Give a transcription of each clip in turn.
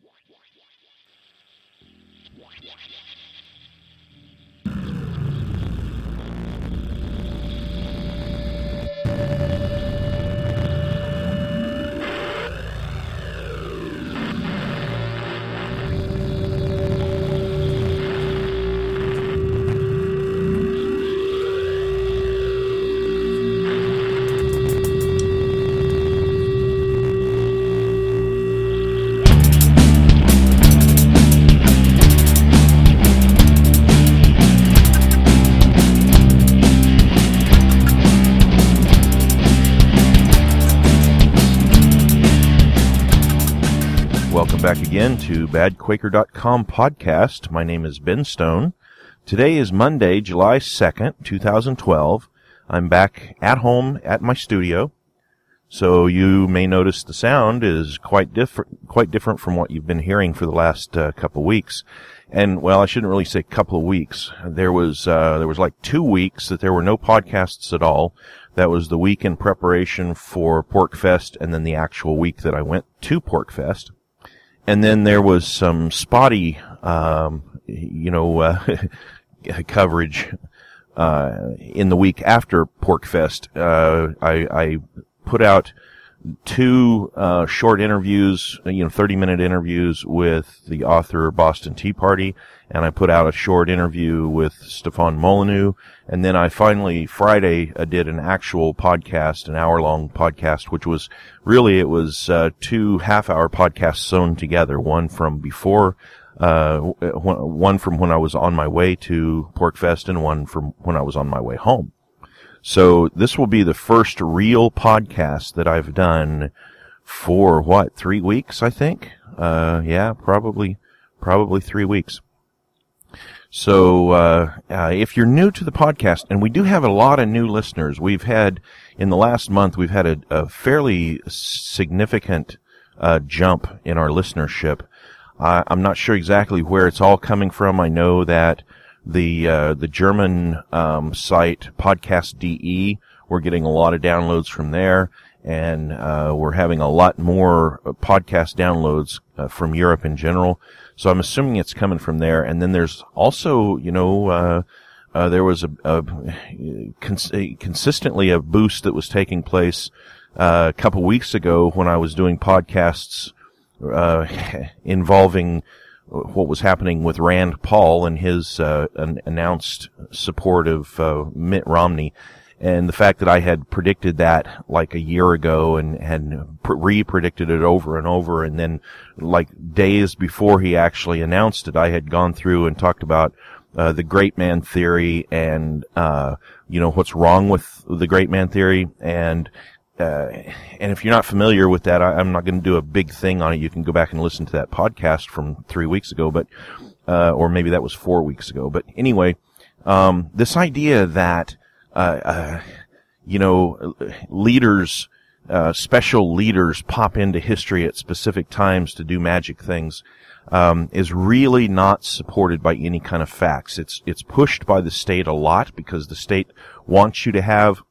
back again to badquaker.com podcast. My name is Ben Stone. Today is Monday, July 2nd, 2012. I'm back at home at my studio. So you may notice the sound is quite different, quite different from what you've been hearing for the last uh, couple weeks. And well, I shouldn't really say couple of weeks. There was, uh, there was like two weeks that there were no podcasts at all. That was the week in preparation for PorcFest and then the actual week that I went to PorcFest and then there was some spotty, um, you know, uh, coverage uh, in the week after PorcFest. Uh, I, I, put out two uh, short interviews, you know, 30 minute interviews with the author Boston Tea Party, and I put out a short interview with Stefan Molyneux, and then I finally Friday uh, did an actual podcast, an hour long podcast, which was really it was uh, two half hour podcasts sewn together, one from before. Uh, one from when I was on my way to PorcFest and one from when I was on my way home. So this will be the first real podcast that I've done for what, three weeks, I think? Uh, yeah, probably, probably three weeks. So, uh, uh, if you're new to the podcast, and we do have a lot of new listeners, we've had, in the last month, we've had a, a fairly significant, uh, jump in our listenership. I'm not sure exactly where it's all coming from. I know that the uh, the German um, site Podcast DE. We're getting a lot of downloads from there, and uh, we're having a lot more podcast downloads uh, from Europe in general. So I'm assuming it's coming from there. And then there's also, you know, uh, uh, there was a, a cons- consistently a boost that was taking place uh, a couple weeks ago when I was doing podcasts involving what was happening with Rand Paul and his uh, an announced support of uh, Mitt Romney, and the fact that I had predicted that like a year ago and had re-predicted it over and over, and then like days before he actually announced it, I had gone through and talked about uh, the great man theory and uh, you know what's wrong with the great man theory and uh, and if you're not familiar with that, I, am not going to do a big thing on it. You can go back and listen to that podcast from three weeks ago, but, uh, or maybe that was four weeks ago. But anyway, um, this idea that, uh, uh you know, leaders, uh, special leaders pop into history at specific times to do magic things, um, is really not supported by any kind of facts. It's, it's pushed by the state a lot because the state wants you to have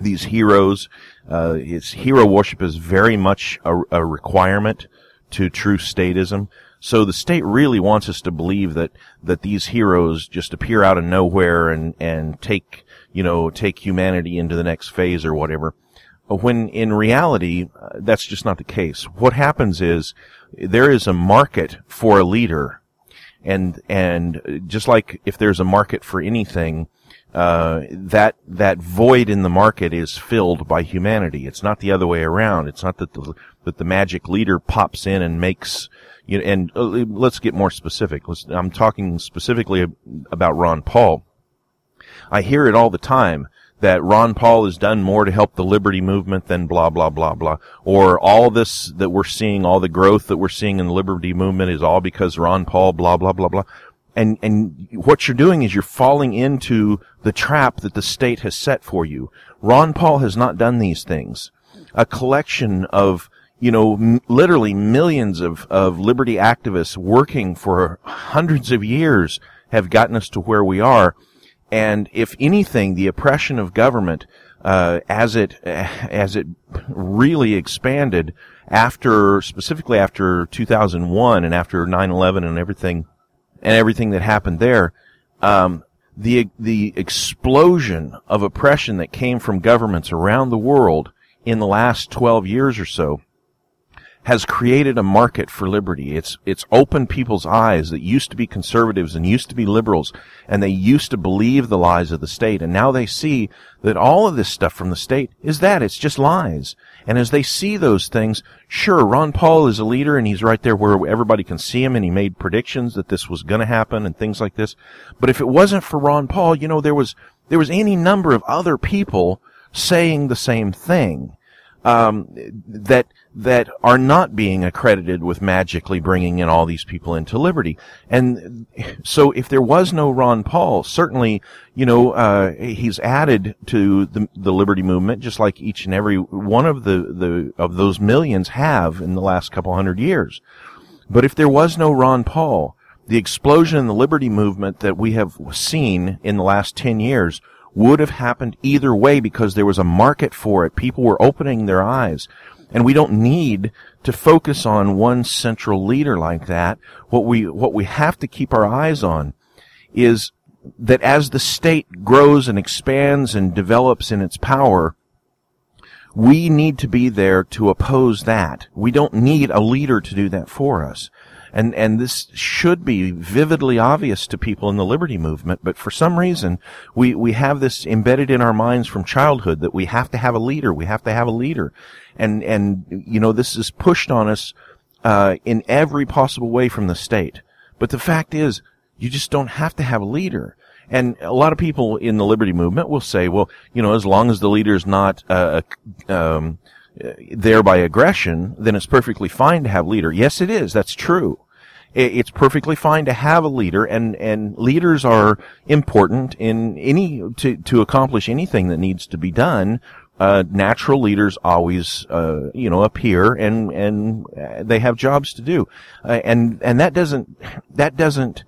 these heroes. Uh, it's hero worship is very much a, a, requirement to true statism. So the state really wants us to believe that that these heroes just appear out of nowhere and and take you know take humanity into the next phase or whatever. When in reality, uh, that's just not the case. What happens is there is a market for a leader, and and just like if there's a market for anything, uh, that that void in the market is filled by humanity. It's not the other way around. It's not that the that the magic leader pops in and makes you know. And uh, let's get more specific. Let's, I'm talking specifically about Ron Paul. I hear it all the time that Ron Paul has done more to help the liberty movement than blah blah blah blah, or all this that we're seeing, all the growth that we're seeing in the liberty movement is all because Ron Paul blah blah blah blah and and what you're doing is you're falling into the trap that the state has set for you. Ron Paul has not done these things. A collection of you know m- literally millions of of liberty activists working for hundreds of years have gotten us to where we are. And if anything, the oppression of government uh, as it as it really expanded after specifically after 2001 and after 9/11 and everything and everything that happened there. Um, the the explosion of oppression that came from governments around the world in the last 12 years or so has created a market for liberty. It's, it's opened people's eyes that used to be conservatives and used to be liberals and they used to believe the lies of the state. And now they see that all of this stuff from the state is that. It's just lies. And as they see those things, sure, Ron Paul is a leader and he's right there where everybody can see him and he made predictions that this was going to happen and things like this. But if it wasn't for Ron Paul, you know, there was, there was any number of other people saying the same thing um, that that are not being accredited with magically bringing in all these people into liberty. And so, if there was no Ron Paul, certainly, you know, uh, he's added to the, the liberty movement, just like each and every one of the, the of those millions have in the last couple hundred years. But if there was no Ron Paul, the explosion in the liberty movement that we have seen in the last 10 years would have happened either way because there was a market for it. People were opening their eyes. And we don't need to focus on one central leader like that. What we, what we have to keep our eyes on is that as the state grows and expands and develops in its power, we need to be there to oppose that. We don't need a leader to do that for us. And, and this should be vividly obvious to people in the liberty movement, but for some reason, we, we have this embedded in our minds from childhood that we have to have a leader, we have to have a leader. And, and, you know, this is pushed on us, uh, in every possible way from the state. But the fact is, you just don't have to have a leader. And a lot of people in the liberty movement will say, well, you know, as long as the leader is not, uh, um, there by aggression, then it's perfectly fine to have leader. Yes, it is. That's true. It's perfectly fine to have a leader and, and leaders are important in any, to, to accomplish anything that needs to be done. Uh, natural leaders always, uh, you know, appear and, and they have jobs to do. Uh, and, and that doesn't, that doesn't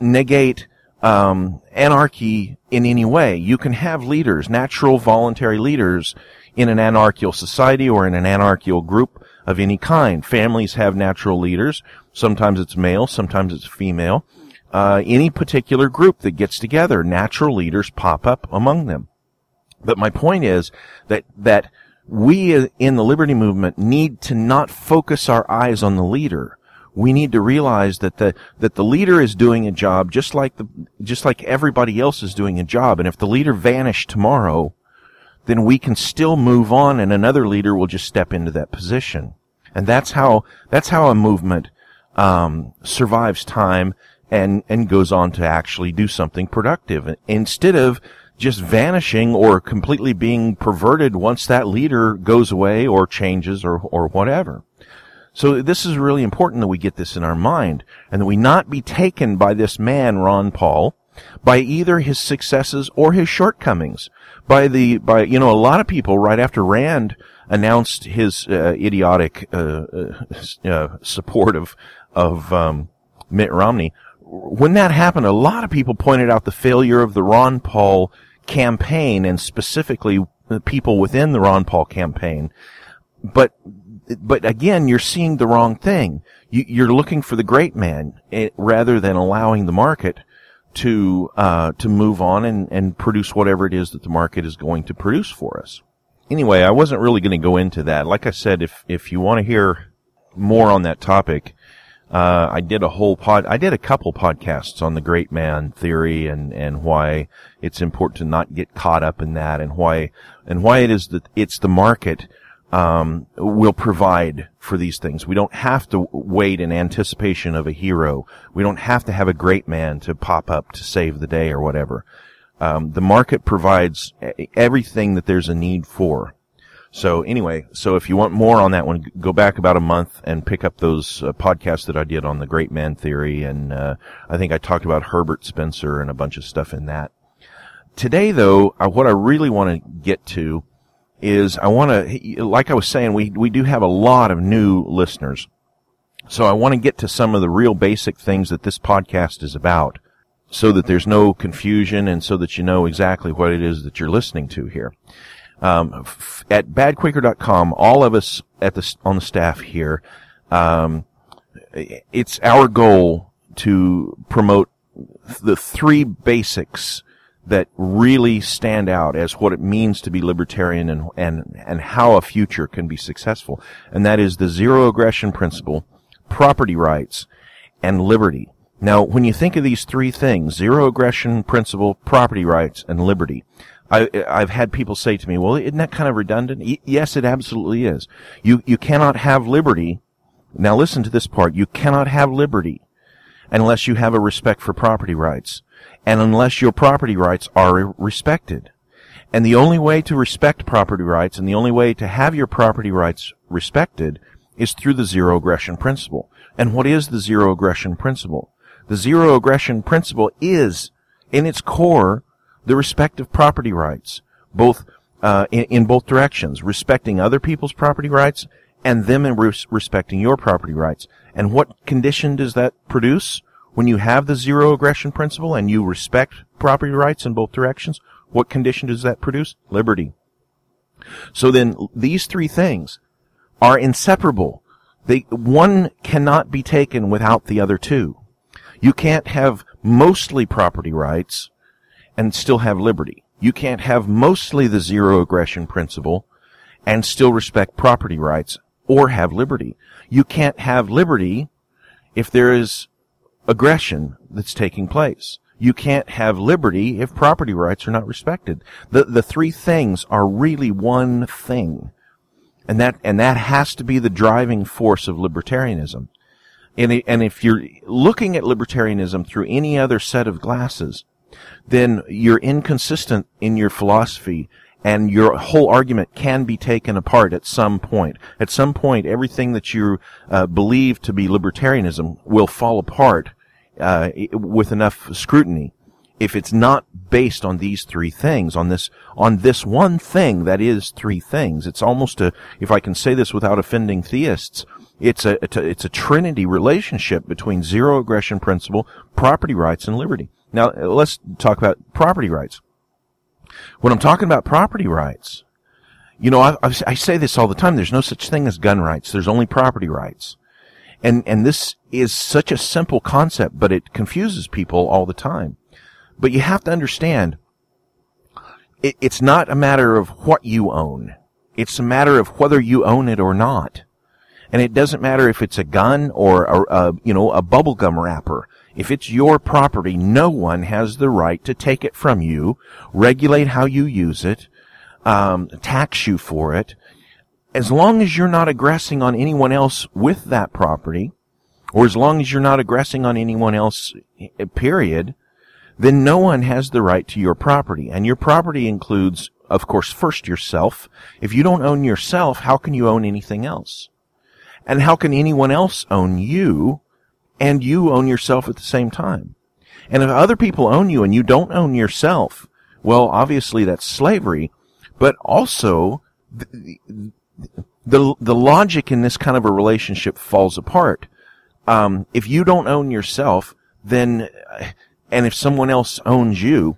negate, um, anarchy in any way. You can have leaders, natural voluntary leaders, in an anarchical society or in an anarchical group of any kind. Families have natural leaders. Sometimes it's male, sometimes it's female. Uh, any particular group that gets together, natural leaders pop up among them. But my point is that, that we in the liberty movement need to not focus our eyes on the leader. We need to realize that the, that the leader is doing a job just like the, just like everybody else is doing a job. And if the leader vanished tomorrow, then we can still move on and another leader will just step into that position. And that's how, that's how a movement, um, survives time and, and goes on to actually do something productive instead of just vanishing or completely being perverted once that leader goes away or changes or, or whatever. So this is really important that we get this in our mind and that we not be taken by this man, Ron Paul, by either his successes or his shortcomings. By the, by, you know, a lot of people right after Rand announced his, uh, idiotic, uh, uh, uh, support of, of, um, Mitt Romney. When that happened, a lot of people pointed out the failure of the Ron Paul campaign and specifically the people within the Ron Paul campaign. But, but again, you're seeing the wrong thing. You, are looking for the great man eh, rather than allowing the market to uh, to move on and, and produce whatever it is that the market is going to produce for us. Anyway, I wasn't really going to go into that. Like I said, if if you want to hear more on that topic, uh, I did a whole pod. I did a couple podcasts on the great man theory and and why it's important to not get caught up in that and why and why it is that it's the market um, will provide for these things. We don't have to wait in anticipation of a hero. We don't have to have a great man to pop up to save the day or whatever. Um, the market provides everything that there's a need for. So anyway, so if you want more on that one, go back about a month and pick up those uh, podcasts that I did on the great man theory. And, uh, I think I talked about Herbert Spencer and a bunch of stuff in that. Today though, uh, what I really want to get to is I want to, like I was saying, we, we do have a lot of new listeners. So I want to get to some of the real basic things that this podcast is about so that there's no confusion and so that you know exactly what it is that you're listening to here. Um, f- at badquaker.com, all of us at the on the staff here, um, it's our goal to promote the three basics that really stand out as what it means to be libertarian and, and, and how a future can be successful. And that is the zero aggression principle, property rights, and liberty. Now, when you think of these three things, zero aggression principle, property rights, and liberty, I, have had people say to me, well, isn't that kind of redundant? Y- yes, it absolutely is. You, you cannot have liberty. Now listen to this part. You cannot have liberty unless you have a respect for property rights and unless your property rights are respected. And the only way to respect property rights and the only way to have your property rights respected is through the zero aggression principle. And what is the zero aggression principle? The zero aggression principle is, in its core, the respect of property rights, both uh, in, in, both directions, respecting other people's property rights and them in res- respecting your property rights. And what condition does that produce? When you have the zero aggression principle and you respect property rights in both directions, what condition does that produce? Liberty. So then these three things are inseparable. They, one cannot be taken without the other two. You can't have mostly property rights and still have liberty. You can't have mostly the zero aggression principle and still respect property rights or have liberty. You can't have liberty if there is aggression that's taking place. You can't have liberty if property rights are not respected. The, the three things are really one thing. And that, and that has to be the driving force of libertarianism. And, and if you're looking at libertarianism through any other set of glasses, then you're inconsistent in your philosophy and your whole argument can be taken apart at some point. At some point, everything that you uh, believe to be libertarianism will fall apart uh, with enough scrutiny if it's not based on these three things, on this, on this one thing that is three things. It's almost a, if I can say this without offending theists, it's a, it's a, it's a trinity relationship between zero aggression principle, property rights, and liberty. Now, let's talk about property rights. When I'm talking about property rights, you know, I, I, say this all the time. There's no such thing as gun rights. There's only property rights. And, and this is such a simple concept, but it confuses people all the time. But you have to understand, it, it's not a matter of what you own. It's a matter of whether you own it or not. And it doesn't matter if it's a gun or a, a you know, a bubblegum wrapper. If it's your property, no one has the right to take it from you, regulate how you use it, um, tax you for it. As long as you're not aggressing on anyone else with that property, or as long as you're not aggressing on anyone else, eh, period, then no one has the right to your property. And your property includes, of course, first yourself. If you don't own yourself, how can you own anything else? And how can anyone else own you and you own yourself at the same time. And if other people own you and you don't own yourself, well, obviously that's slavery, but also the, the, the logic in this kind of a relationship falls apart. Um, if you don't own yourself, then, and if someone else owns you,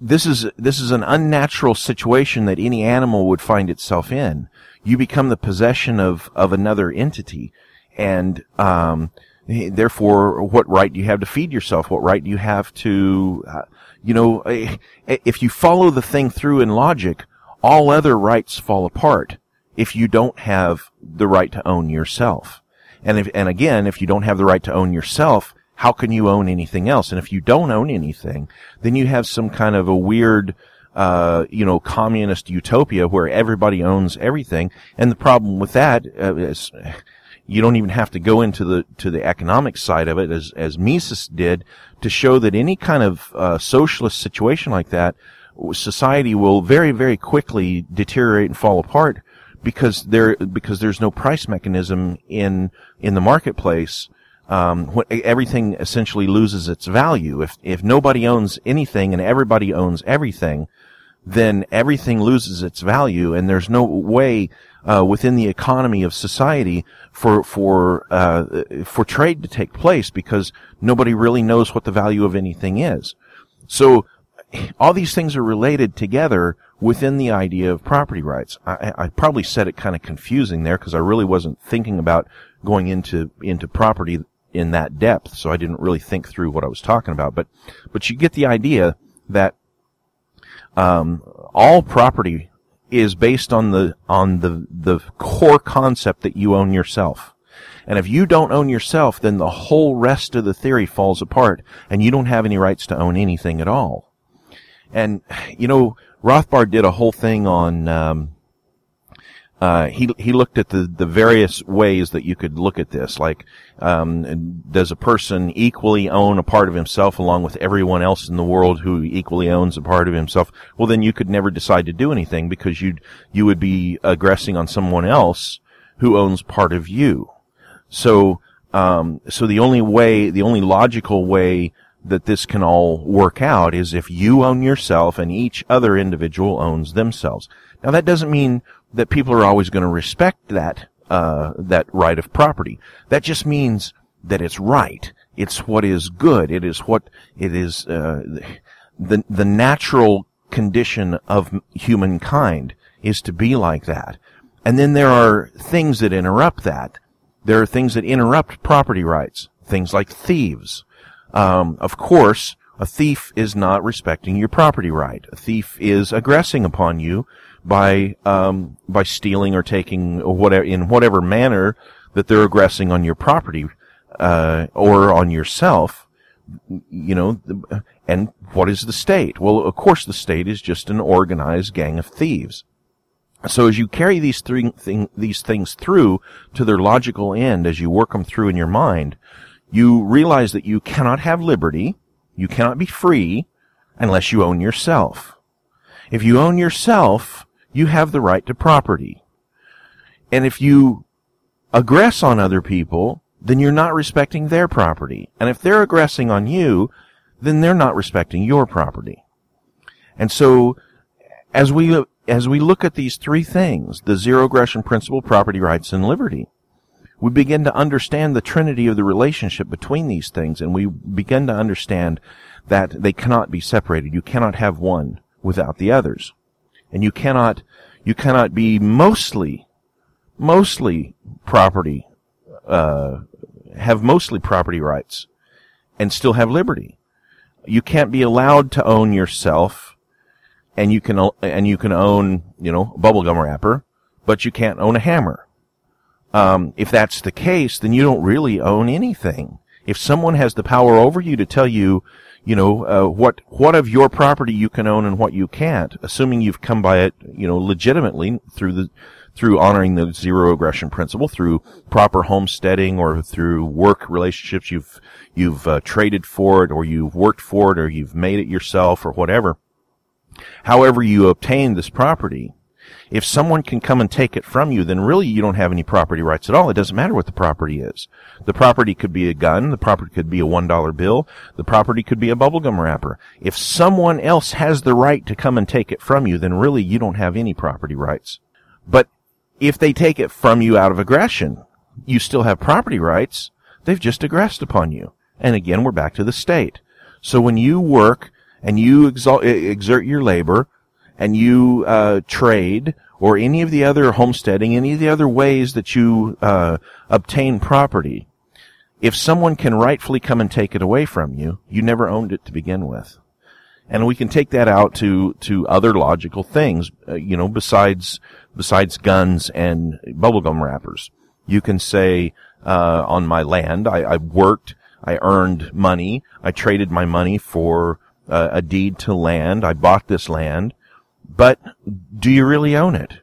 this is, this is an unnatural situation that any animal would find itself in. You become the possession of, of another entity. And, um, Therefore, what right do you have to feed yourself? What right do you have to, uh, you know, if you follow the thing through in logic, all other rights fall apart if you don't have the right to own yourself. And if, and again, if you don't have the right to own yourself, how can you own anything else? And if you don't own anything, then you have some kind of a weird, uh, you know, communist utopia where everybody owns everything. And the problem with that uh, is, you don't even have to go into the to the economic side of it as as Mises did to show that any kind of uh, socialist situation like that, society will very very quickly deteriorate and fall apart because there because there's no price mechanism in in the marketplace. Um, everything essentially loses its value. If if nobody owns anything and everybody owns everything, then everything loses its value, and there's no way uh, within the economy of society for for uh, for trade to take place because nobody really knows what the value of anything is. So all these things are related together within the idea of property rights. I, I probably said it kind of confusing there because I really wasn't thinking about going into into property in that depth, so I didn't really think through what I was talking about. But but you get the idea that um, all property is based on the on the the core concept that you own yourself. And if you don't own yourself, then the whole rest of the theory falls apart and you don't have any rights to own anything at all. And, you know, Rothbard did a whole thing on, um, uh, he he looked at the the various ways that you could look at this. Like, um, does a person equally own a part of himself along with everyone else in the world who equally owns a part of himself? Well, then you could never decide to do anything because you you would be aggressing on someone else who owns part of you. So, um, so the only way, the only logical way that this can all work out is if you own yourself and each other individual owns themselves. Now that doesn't mean that people are always going to respect that, uh, that right of property. That just means that it's right. It's what is good. It is what, it is, uh, the, the natural condition of humankind is to be like that. And then there are things that interrupt that. There are things that interrupt property rights. Things like thieves. Um, of course, a thief is not respecting your property right. A thief is aggressing upon you by um, by stealing or taking whatever in whatever manner that they're aggressing on your property uh, or on yourself. You know, and what is the state? Well, of course, the state is just an organized gang of thieves. So as you carry these three thing, these things through to their logical end, as you work them through in your mind, you realize that you cannot have liberty, you cannot be free, unless you own yourself. If you own yourself, you have the right to property. And if you aggress on other people, then you're not respecting their property. And if they're aggressing on you, then they're not respecting your property. And so, as we, as we look at these three things, the zero aggression principle, property rights, and liberty, we begin to understand the trinity of the relationship between these things and we begin to understand that they cannot be separated. You cannot have one without the others. And you cannot, you cannot be mostly, mostly property, uh, have mostly property rights and still have liberty. You can't be allowed to own yourself and you can, and you can own, you know, a bubblegum wrapper, but you can't own a hammer um, if that's the case, then you don't really own anything. If someone has the power over you to tell you, you know, uh, what what of your property you can own and what you can't, assuming you've come by it, you know, legitimately through the through honoring the zero aggression principle, through proper homesteading, or through work relationships you've you've uh, traded for it, or you've worked for it, or you've made it yourself, or whatever. However, you obtained this property, if someone can come and take it from you, then really you don't have any property rights at all. It doesn't matter what the property is. The property could be a gun. The property could be a one dollar bill. The property could be a bubblegum wrapper. If someone else has the right to come and take it from you, then really you don't have any property rights. But if they take it from you out of aggression, you still have property rights. They've just aggressed upon you. And again, we're back to the state. So when you work and you exert your labor, and you uh, trade or any of the other homesteading, any of the other ways that you uh, obtain property, if someone can rightfully come and take it away from you, you never owned it to begin with. And we can take that out to, to other logical things, uh, you know, besides, besides guns and bubblegum wrappers. You can say, uh, on my land, I, I, worked, I earned money, I traded my money for uh, a deed to land, I bought this land, but do you really own it?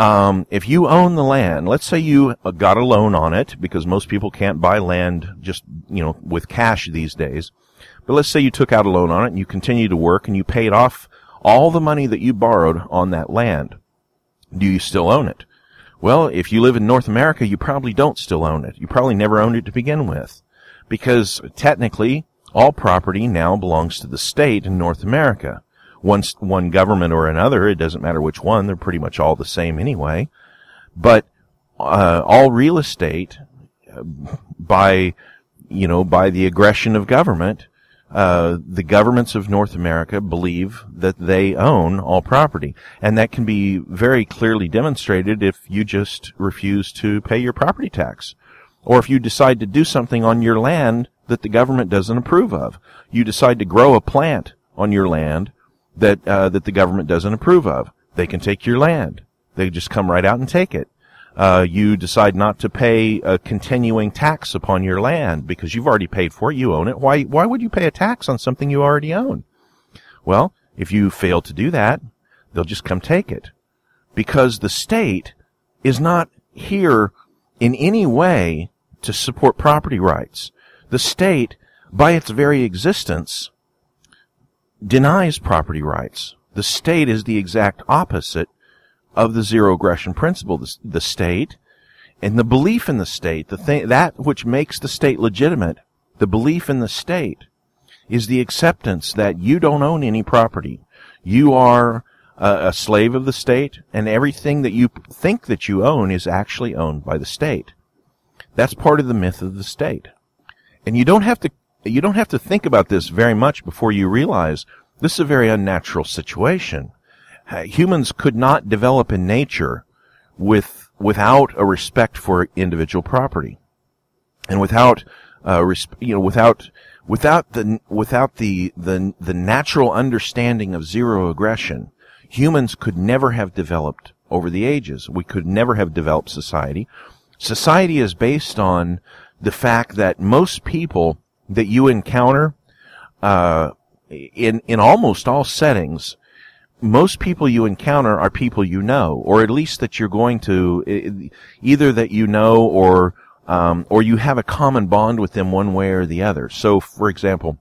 Um, if you own the land, let's say you got a loan on it, because most people can't buy land just, you know, with cash these days. But let's say you took out a loan on it and you continue to work and you paid off all the money that you borrowed on that land. Do you still own it? Well, if you live in North America, you probably don't still own it. You probably never owned it to begin with. Because technically, all property now belongs to the state in North America one one government or another. It doesn't matter which one; they're pretty much all the same anyway. But uh, all real estate, uh, by you know, by the aggression of government, uh, the governments of North America believe that they own all property, and that can be very clearly demonstrated if you just refuse to pay your property tax, or if you decide to do something on your land that the government doesn't approve of. You decide to grow a plant on your land that uh, that the government doesn't approve of. They can take your land. They just come right out and take it uh, you decide not to pay a continuing tax upon your land because you've already paid for it, you own it. Why, why would you pay a tax on something you already own? Well, if you fail to do that, they'll just come take it. Because the state is not here in any way to support property rights. The state, by its very existence, denies property rights. The state is the exact opposite of the zero aggression principle, the, the state, and the belief in the state, the thing, that which makes the state legitimate, the belief in the state, is the acceptance that you don't own any property. You are a, a slave of the state, and everything that you think that you own is actually owned by the state. That's part of the myth of the state. And you don't have to, you don't have to think about this very much before you realize this is a very unnatural situation humans could not develop in nature with without a respect for individual property, and without uh, you know without without the without the the the natural understanding of zero aggression, humans could never have developed over the ages. We could never have developed society. Society is based on the fact that most people that you encounter uh, in in almost all settings most people you encounter are people you know, or at least that you're going to either that you know or um, or you have a common bond with them one way or the other. So, for example,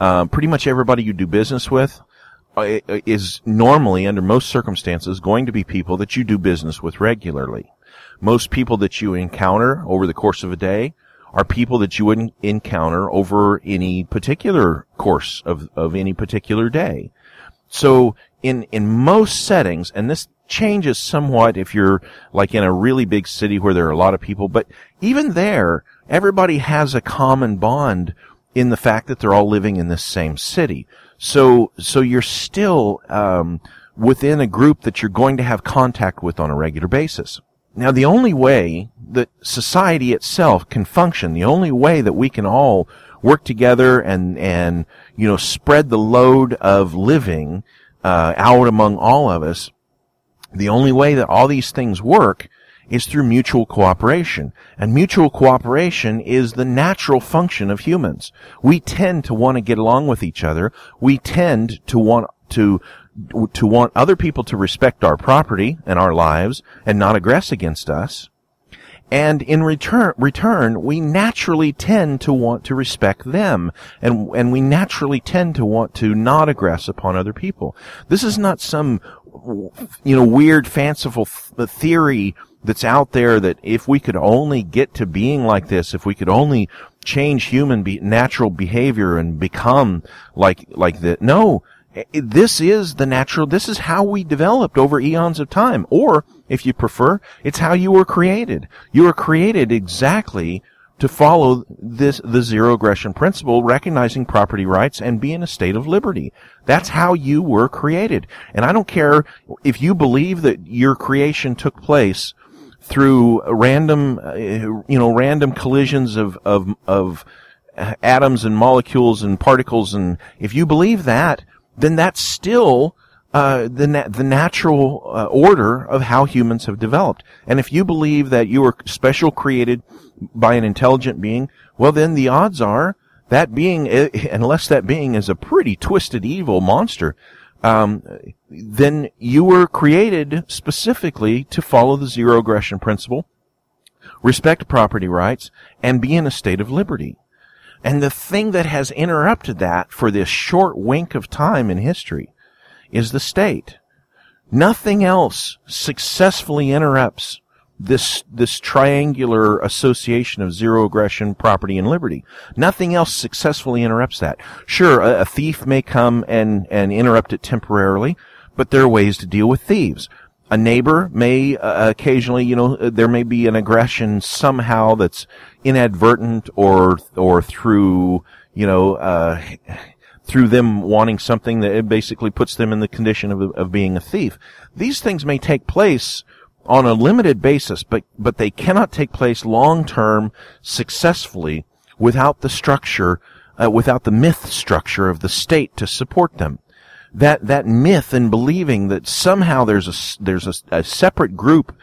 uh, pretty much everybody you do business with uh, is normally, under most circumstances, going to be people that you do business with regularly. Most people that you encounter over the course of a day are people that you wouldn't encounter over any particular course of, of any particular day. So in, in most settings, and this changes somewhat if you're like in a really big city where there are a lot of people, but even there, everybody has a common bond in the fact that they're all living in the same city. So, so you're still, um, within a group that you're going to have contact with on a regular basis. Now, the only way that society itself can function, the only way that we can all work together and and you know spread the load of living uh, out among all of us. The only way that all these things work is through mutual cooperation. And mutual cooperation is the natural function of humans. We tend to want to get along with each other. We tend to want to to want other people to respect our property and our lives and not aggress against us. And in return, return, we naturally tend to want to respect them. And, and we naturally tend to want to not aggress upon other people. This is not some, you know, weird, fanciful th- theory that's out there that if we could only get to being like this, if we could only change human be- natural behavior and become like, like that. No, this is the natural, this is how we developed over eons of time. Or, if you prefer, it's how you were created. You were created exactly to follow this, the zero aggression principle, recognizing property rights and be in a state of liberty. That's how you were created. And I don't care if you believe that your creation took place through random, uh, you know, random collisions of, of, of atoms and molecules and particles. And if you believe that, then that's still uh, the na- the natural uh, order of how humans have developed. And if you believe that you were special created by an intelligent being, well, then the odds are that being, unless that being is a pretty twisted evil monster, um, then you were created specifically to follow the zero aggression principle, respect property rights, and be in a state of liberty. And the thing that has interrupted that for this short wink of time in history is the state. Nothing else successfully interrupts this, this triangular association of zero aggression, property, and liberty. Nothing else successfully interrupts that. Sure, a, a thief may come and, and interrupt it temporarily, but there are ways to deal with thieves a neighbor may uh, occasionally, you know, there may be an aggression somehow that's inadvertent or or through you know, uh, through them wanting something that it basically puts them in the condition of, of being a thief. These things may take place on a limited basis, but, but they cannot take place long term successfully without the structure, uh, without the myth structure of the state to support them. That, that myth and believing that somehow there's a, there's a, a separate group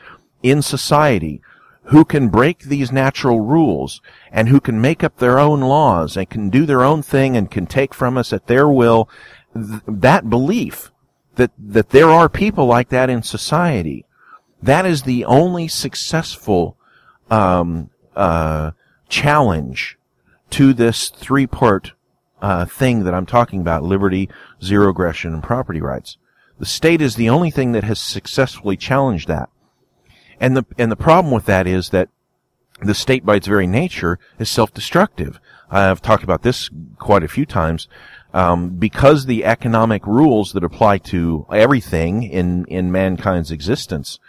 in society who can break these natural rules and who can make up their own laws and can do their own thing and can take from us at their will, th- that belief that, that there are people like that in society, that is the only successful, um, uh, challenge to this three part, uh, thing that I'm talking about, liberty, zero aggression, and property rights. The state is the only thing that has successfully challenged that. And the, and the problem with that is that the state by its very nature is self-destructive. I've talked about this quite a few times. Um, because the economic rules that apply to everything in, in mankind's existence,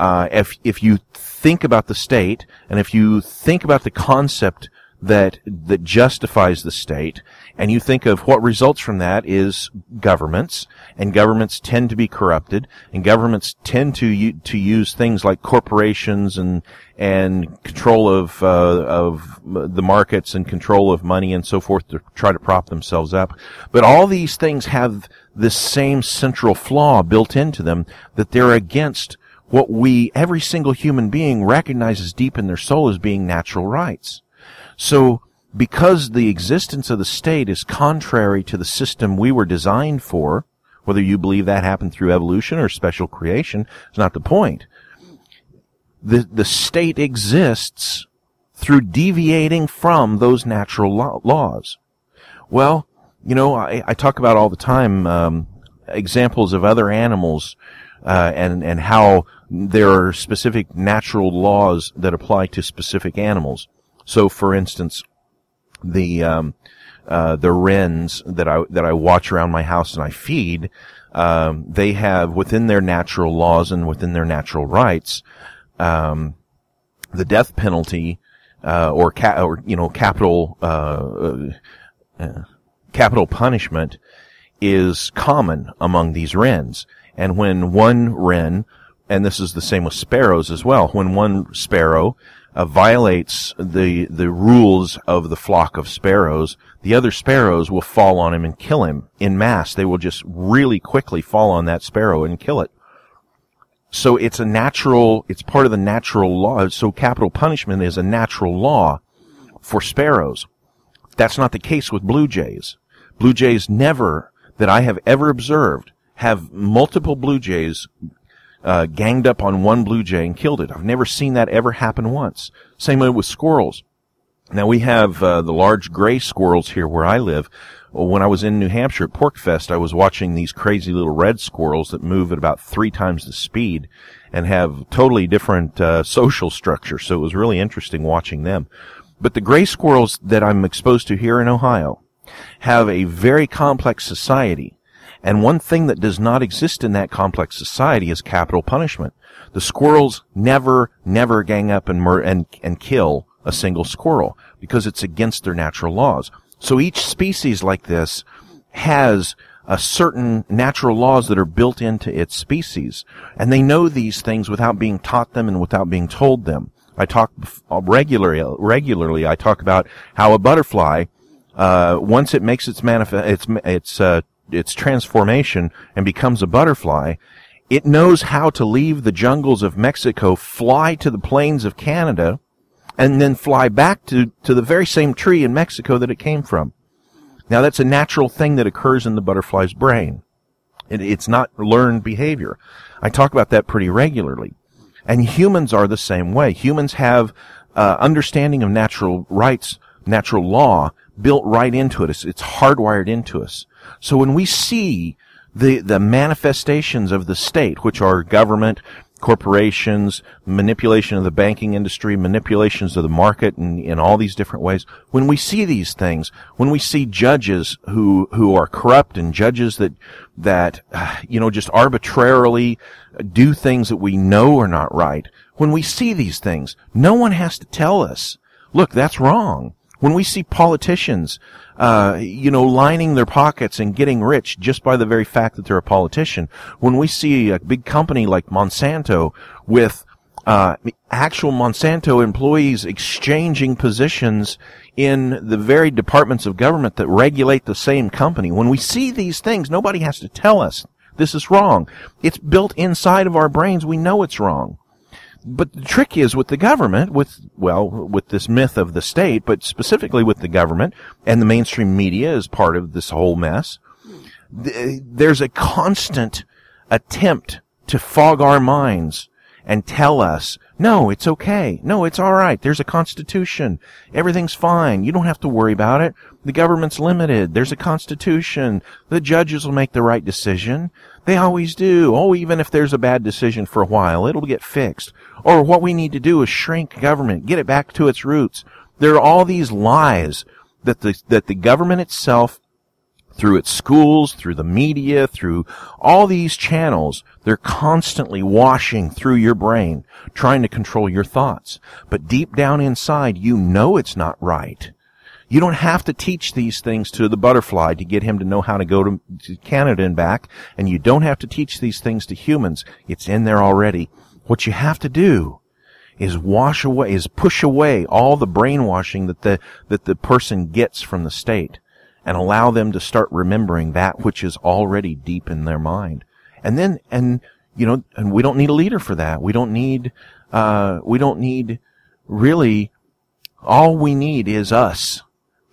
uh, if, if you think about the state and if you think about the concept that that justifies the state and you think of what results from that is governments and governments tend to be corrupted and governments tend to to use things like corporations and and control of uh, of the markets and control of money and so forth to try to prop themselves up. But all these things have this same central flaw built into them that they're against what we every single human being recognizes deep in their soul as being natural rights so, because the existence of the state is contrary to the system we were designed for, whether you believe that happened through evolution or special creation is not the point. The, the state exists through deviating from those natural laws. Well, you know, I, I, talk about all the time um, examples of other animals uh, and and how there are specific natural laws that apply to specific animals. So, for instance, the um, uh, the wrens that I that I watch around my house and I feed, um, they have within their natural laws and within their natural rights, um, the death penalty uh, or ca- or you know capital uh, uh capital punishment is common among these wrens. And when one wren, and this is the same with sparrows as well, when one sparrow uh, violates the the rules of the flock of sparrows, the other sparrows will fall on him and kill him in mass. They will just really quickly fall on that sparrow and kill it. So it's a natural, it's part of the natural law. So capital punishment is a natural law for sparrows. That's not the case with blue jays. Blue jays never, that I have ever observed, have multiple blue jays uh, ganged up on one blue jay and killed it. I've never seen that ever happen once. Same way with squirrels. Now we have uh, the large gray squirrels here where I live. When I was in New Hampshire at PorcFest, I was watching these crazy little red squirrels that move at about three times the speed and have totally different uh, social structure. So it was really interesting watching them. But the gray squirrels that I'm exposed to here in Ohio have a very complex society and one thing that does not exist in that complex society is capital punishment. The squirrels never, never gang up and mur- and, and kill a single squirrel because it's against their natural laws. So each species like this has a certain natural laws that are built into its species. And they know these things without being taught them and without being told them. I talk regularly, regularly, I talk about how a butterfly, uh, once it makes its manifest, its, its, uh, its transformation and becomes a butterfly, it knows how to leave the jungles of Mexico, fly to the plains of Canada, and then fly back to, to the very same tree in Mexico that it came from. Now that's a natural thing that occurs in the butterfly's brain. It, it's not learned behavior. I talk about that pretty regularly. And humans are the same way. Humans have uh, understanding of natural rights, natural law built right into it. It's, it's hardwired into us. So when we see the, the manifestations of the state, which are government, corporations, manipulation of the banking industry, manipulations of the market in, in all these different ways. When we see these things, when we see judges who, who are corrupt and judges that, that, uh, you know, just arbitrarily do things that we know are not right, when we see these things, no one has to tell us, look, that's wrong. When we see politicians, uh, you know, lining their pockets and getting rich just by the very fact that they're a politician. When we see a big company like Monsanto with uh, actual Monsanto employees exchanging positions in the very departments of government that regulate the same company. When we see these things, nobody has to tell us this is wrong. It's built inside of our brains. We know it's wrong. But the trick is with the government, with, well, with this myth of the state, but specifically with the government and the mainstream media as part of this whole mess, there's a constant attempt to fog our minds and tell us, no, it's okay. No, it's all right. There's a constitution. Everything's fine. You don't have to worry about it. The government's limited. There's a constitution. The judges will make the right decision. They always do. Oh, even if there's a bad decision for a while, it'll get fixed. Or what we need to do is shrink government, get it back to its roots. There are all these lies that the, that the government itself through its schools, through the media, through all these channels, they're constantly washing through your brain, trying to control your thoughts. But deep down inside, you know it's not right. You don't have to teach these things to the butterfly to get him to know how to go to, Canada and back, and you don't have to teach these things to humans. It's in there already. What you have to do is wash away, is push away all the brainwashing that the, that the person gets from the state and allow them to start remembering that which is already deep in their mind. And then, and, you know, and we don't need a leader for that. We don't need, uh, we don't need really, all we need is us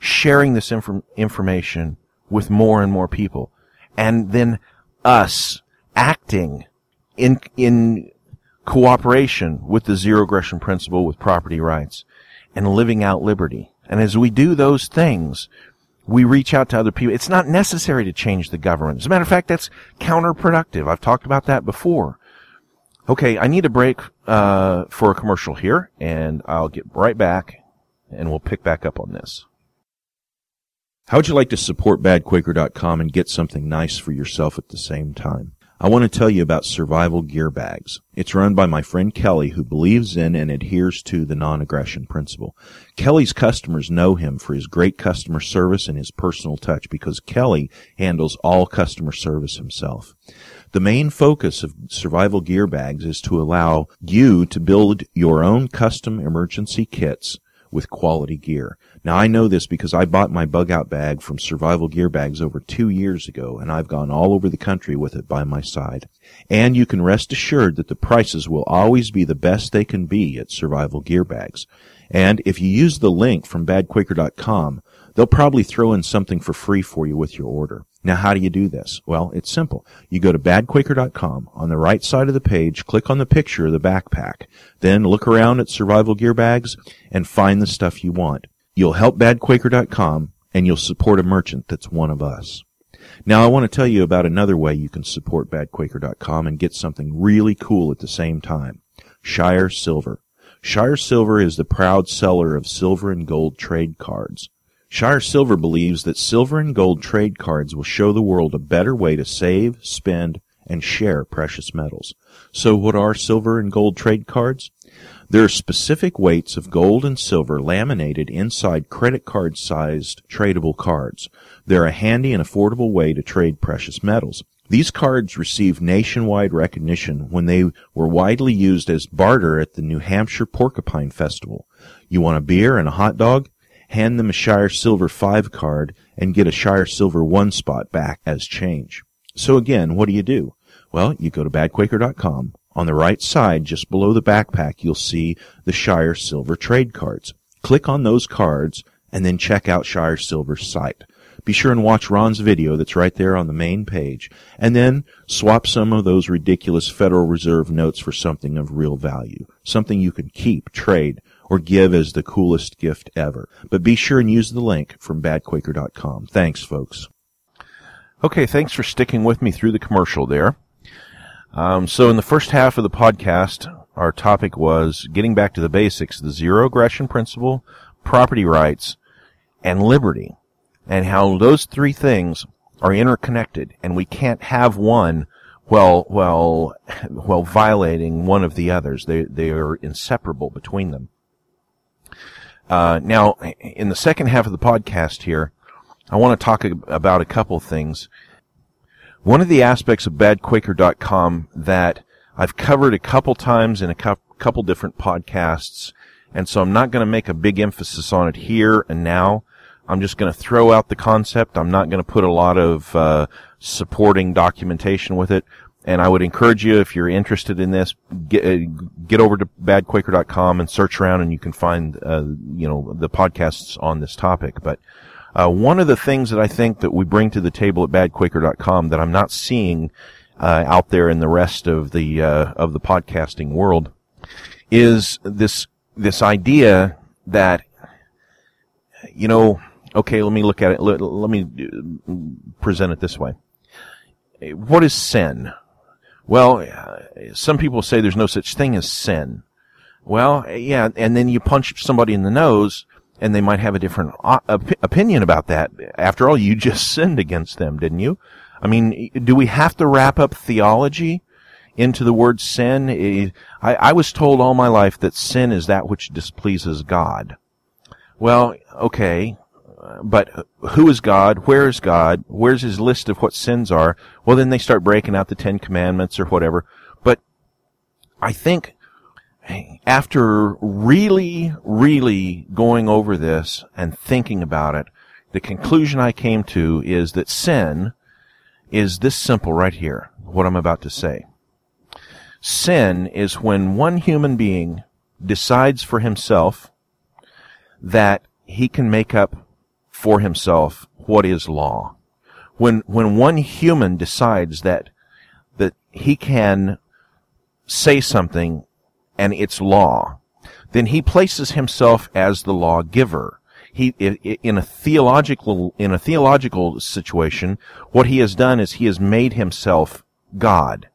sharing this inf- information with more and more people. And then us acting in, in cooperation with the zero aggression principle with property rights and living out liberty. And as we do those things, we reach out to other people. It's not necessary to change the government. As a matter of fact, that's counterproductive. I've talked about that before. Okay, I need a break uh, for a commercial here, and I'll get right back, and we'll pick back up on this. How would you like to support badquaker.com and get something nice for yourself at the same time? I want to tell you about Survival Gear Bags. It's run by my friend Kelly who believes in and adheres to the non-aggression principle. Kelly's customers know him for his great customer service and his personal touch because Kelly handles all customer service himself. The main focus of Survival Gear Bags is to allow you to build your own custom emergency kits with quality gear. Now I know this because I bought my bug out bag from Survival Gear Bags over two years ago and I've gone all over the country with it by my side. And you can rest assured that the prices will always be the best they can be at Survival Gear Bags. And if you use the link from badquaker.com, they'll probably throw in something for free for you with your order. Now, how do you do this? Well, it's simple. You go to badquaker.com. On the right side of the page, click on the picture of the backpack. Then look around at survival gear bags and find the stuff you want. You'll help badquaker.com and you'll support a merchant that's one of us. Now I want to tell you about another way you can support badquaker.com and get something really cool at the same time. Shire Silver. Shire Silver is the proud seller of silver and gold trade cards. Shire Silver believes that silver and gold trade cards will show the world a better way to save, spend, and share precious metals. So what are silver and gold trade cards? There are specific weights of gold and silver laminated inside credit card sized tradable cards. They're a handy and affordable way to trade precious metals. These cards received nationwide recognition when they were widely used as barter at the New Hampshire Porcupine Festival. You want a beer and a hot dog? Hand them a Shire Silver 5 card and get a Shire Silver 1 spot back as change. So again, what do you do? Well, you go to badquaker.com, on the right side, just below the backpack, you'll see the Shire Silver trade cards. Click on those cards and then check out Shire Silver's site. Be sure and watch Ron's video that's right there on the main page. And then swap some of those ridiculous Federal Reserve notes for something of real value. Something you can keep, trade, or give as the coolest gift ever. But be sure and use the link from badquaker.com. Thanks, folks. Okay, thanks for sticking with me through the commercial there. Um, so in the first half of the podcast, our topic was getting back to the basics, the zero aggression principle, property rights, and liberty, and how those three things are interconnected, and we can't have one while while while violating one of the others. They they are inseparable between them. Uh, now, in the second half of the podcast here, I want to talk about a couple things. One of the aspects of badquaker.com that I've covered a couple times in a couple different podcasts, and so I'm not going to make a big emphasis on it here and now. I'm just going to throw out the concept. I'm not going to put a lot of uh, supporting documentation with it. And I would encourage you, if you're interested in this, get, uh, get over to badquaker.com and search around and you can find, uh, you know, the podcasts on this topic. But, uh, one of the things that I think that we bring to the table at badquaker.com that I'm not seeing, uh, out there in the rest of the, uh, of the podcasting world is this, this idea that, you know, okay, let me look at it. Let, let me uh, present it this way. What is sin? Well, uh, some people say there's no such thing as sin. Well, yeah, and then you punch somebody in the nose and they might have a different op- opinion about that. After all, you just sinned against them, didn't you? I mean, do we have to wrap up theology into the word sin? I, I was told all my life that sin is that which displeases God. Well, okay, but who is God? Where is God? Where's his list of what sins are? Well, then they start breaking out the Ten Commandments or whatever. But I think after really, really going over this and thinking about it, the conclusion I came to is that sin is this simple right here, what I'm about to say. Sin is when one human being decides for himself that he can make up for himself what is law. When, when one human decides that, that he can say something and it's law, then he places himself as the lawgiver. He, in a theological, in a theological situation, what he has done is he has made himself God.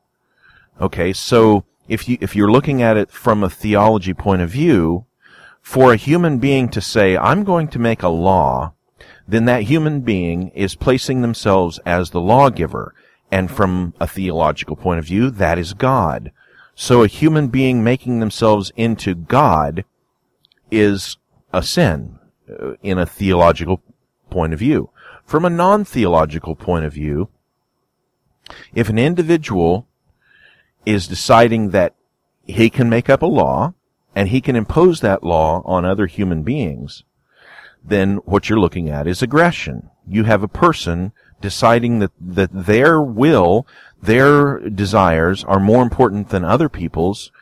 Okay, so if you, if you're looking at it from a theology point of view, for a human being to say, I'm going to make a law then that human being is placing themselves as the lawgiver. And from a theological point of view, that is God. So a human being making themselves into God is a sin uh, in a theological point of view. From a non-theological point of view, if an individual is deciding that he can make up a law and he can impose that law on other human beings, then what you're looking at is aggression. You have a person deciding that, that their will, their desires are more important than other people's,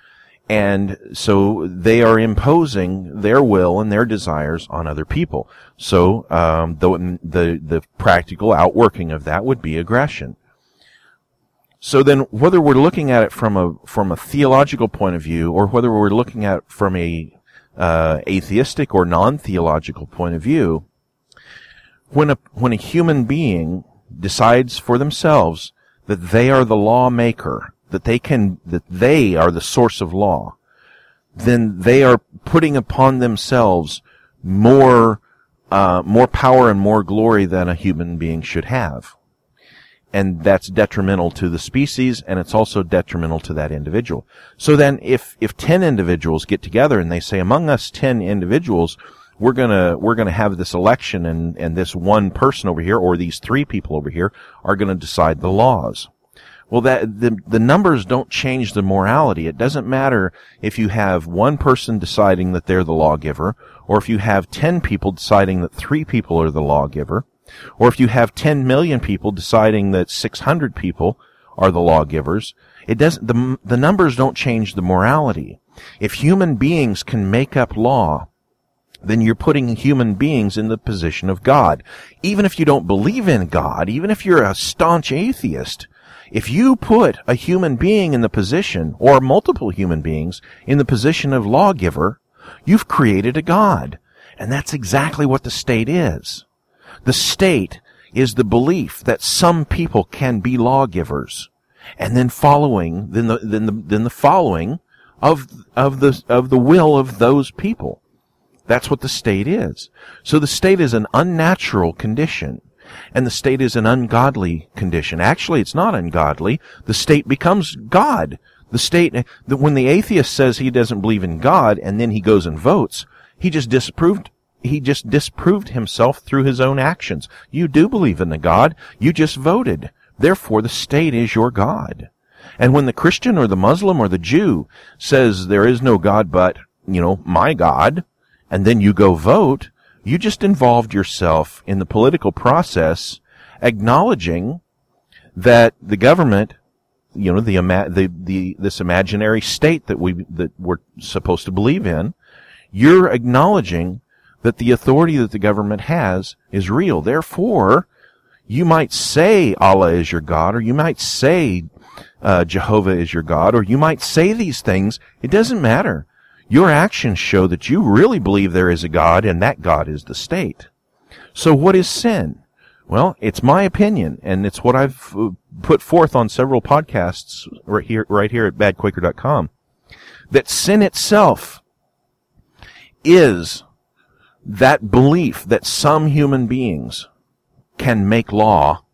and so they are imposing their will and their desires on other people. So um, the, the the practical outworking of that would be aggression. So then, whether we're looking at it from a from a theological point of view, or whether we're looking at it from a uh, atheistic or non-theological point of view, when a when a human being decides for themselves that they are the lawmaker, that they can that they are the source of law, then they are putting upon themselves more uh, more power and more glory than a human being should have and that's detrimental to the species and it's also detrimental to that individual. So then if, if 10 individuals get together and they say among us 10 individuals, we're gonna, we're gonna have this election and, and this one person over here or these three people over here are gonna decide the laws. Well, that, the, the numbers don't change the morality. It doesn't matter if you have one person deciding that they're the lawgiver or if you have 10 people deciding that three people are the lawgiver or if you have 10 million people deciding that 600 people are the lawgivers, it doesn't, the, the numbers don't change the morality. If human beings can make up law, then you're putting human beings in the position of God. Even if you don't believe in God, even if you're a staunch atheist, if you put a human being in the position, or multiple human beings, in the position of lawgiver, you've created a God. And that's exactly what the state is. The state is the belief that some people can be lawgivers. And then following, then the, then the, then the following of, of the, of the will of those people. That's what the state is. So the state is an unnatural condition. And the state is an ungodly condition. Actually, it's not ungodly. The state becomes God. The state, when the atheist says he doesn't believe in God and then he goes and votes, He just disapproved he just disproved himself through his own actions. You do believe in the God. You just voted. Therefore, the state is your God. And when the Christian or the Muslim or the Jew says there is no God but, you know, my God, and then you go vote, you just involved yourself in the political process, acknowledging that the government, you know, the, the, the, this imaginary state that we, that we're supposed to believe in, you're acknowledging that the authority that the government has is real. Therefore, you might say Allah is your God, or you might say uh, Jehovah is your God, or you might say these things. It doesn't matter. Your actions show that you really believe there is a God, and that God is the state. So what is sin? Well, it's my opinion, and it's what I've uh, put forth on several podcasts right here, right here at badquaker.com, that sin itself is that belief that some human beings can make law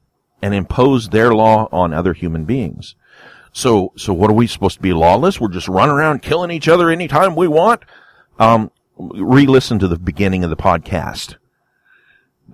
and impose their law on other human beings. So, so what are we supposed to be lawless? We're just running around killing each other anytime we want. Um, re-listen to the beginning of the podcast.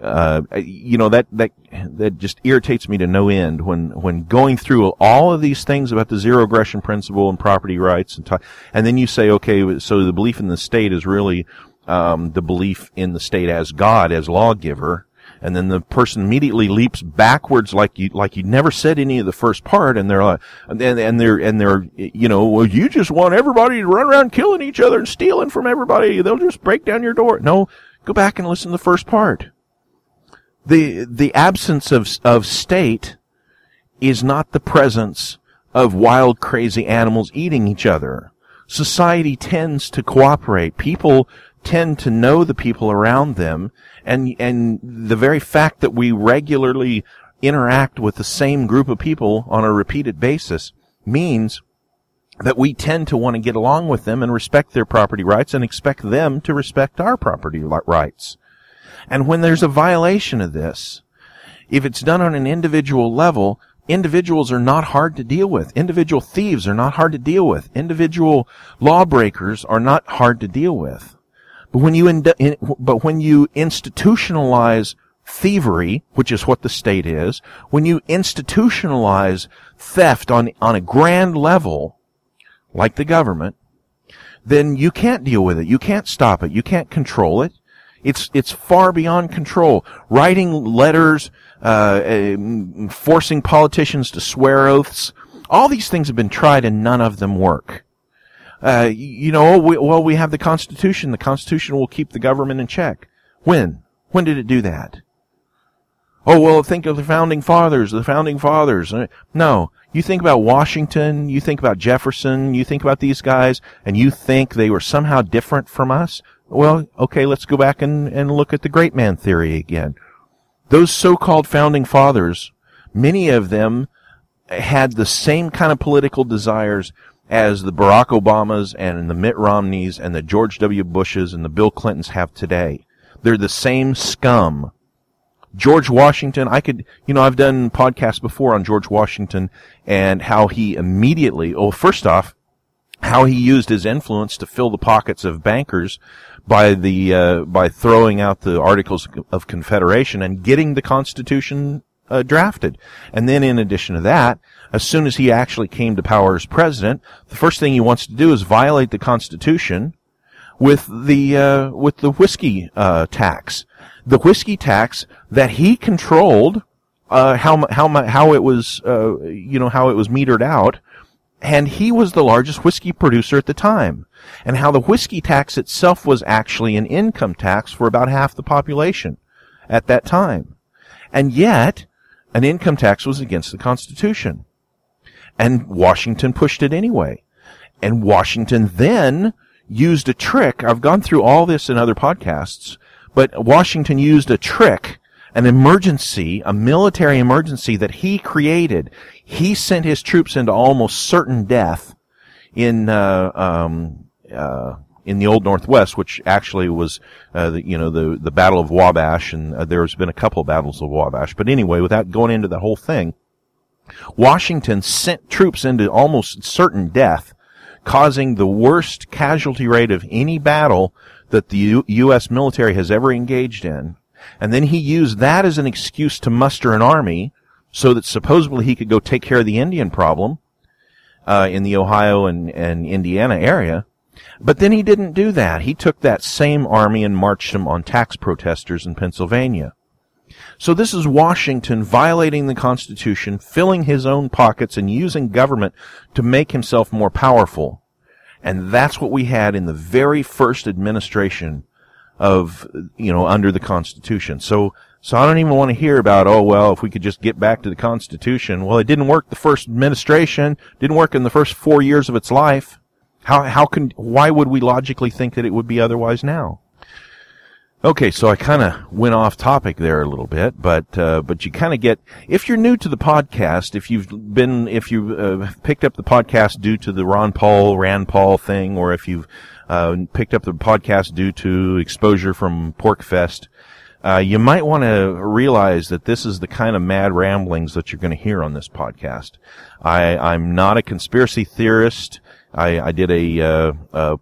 Uh, you know, that, that, that just irritates me to no end when, when going through all of these things about the zero aggression principle and property rights and, t- and then you say, okay, so the belief in the state is really, um, the belief in the state as God, as lawgiver, and then the person immediately leaps backwards like you like you never said any of the first part and they're like and, and they're and they're you know well you just want everybody to run around killing each other and stealing from everybody. They'll just break down your door. No go back and listen to the first part. The the absence of of state is not the presence of wild crazy animals eating each other. Society tends to cooperate. People tend to know the people around them and and the very fact that we regularly interact with the same group of people on a repeated basis means that we tend to want to get along with them and respect their property rights and expect them to respect our property rights. And when there's a violation of this, if it's done on an individual level, individuals are not hard to deal with. Individual thieves are not hard to deal with. Individual lawbreakers are not hard to deal with. But when you in, but when you institutionalize thievery, which is what the state is, when you institutionalize theft on on a grand level, like the government, then you can't deal with it. You can't stop it. You can't control it. It's it's far beyond control. Writing letters, uh, uh, forcing politicians to swear oaths, all these things have been tried and none of them work uh, you know, we, well, we have the Constitution. The Constitution will keep the government in check. When? When did it do that? Oh, well, think of the founding fathers, the founding fathers. Uh, no, you think about Washington, you think about Jefferson, you think about these guys, and you think they were somehow different from us? Well, okay, let's go back and, and look at the great man theory again. Those so-called founding fathers, many of them had the same kind of political desires as the Barack Obamas and the Mitt Romneys and the George W. Bushes and the Bill Clintons have today. They're the same scum. George Washington, I could, you know, I've done podcasts before on George Washington and how he immediately, oh, first off, how he used his influence to fill the pockets of bankers by the, uh, by throwing out the Articles of Confederation and getting the Constitution uh, drafted. And then in addition to that, as soon as he actually came to power as president, the first thing he wants to do is violate the Constitution with the uh, with the whiskey uh, tax, the whiskey tax that he controlled, uh, how how how it was uh, you know how it was metered out, and he was the largest whiskey producer at the time, and how the whiskey tax itself was actually an income tax for about half the population at that time, and yet an income tax was against the Constitution. And Washington pushed it anyway. And Washington then used a trick. I've gone through all this in other podcasts, but Washington used a trick, an emergency, a military emergency that he created. He sent his troops into almost certain death in, uh, um, uh, in the old Northwest, which actually was, uh, the, you know, the, the Battle of Wabash, and uh, there's been a couple of battles of Wabash. But anyway, without going into the whole thing, Washington sent troops into almost certain death, causing the worst casualty rate of any battle that the U- U.S. military has ever engaged in. And then he used that as an excuse to muster an army so that supposedly he could go take care of the Indian problem, uh, in the Ohio and, and Indiana area. But then he didn't do that. He took that same army and marched them on tax protesters in Pennsylvania. So this is Washington violating the Constitution, filling his own pockets, and using government to make himself more powerful. And that's what we had in the very first administration of, you know, under the Constitution. So, so I don't even want to hear about, oh, well, if we could just get back to the Constitution. Well, it didn't work the first administration, didn't work in the first four years of its life. How, how can, why would we logically think that it would be otherwise now? Okay, so I kind of went off topic there a little bit, but uh, but you kind of get if you're new to the podcast, if you've been if you've uh, picked up the podcast due to the Ron Paul Rand Paul thing, or if you've uh, picked up the podcast due to exposure from PorcFest, uh, you might want to realize that this is the kind of mad ramblings that you're going to hear on this podcast. I, I'm not a conspiracy theorist. I, I did a, uh, a,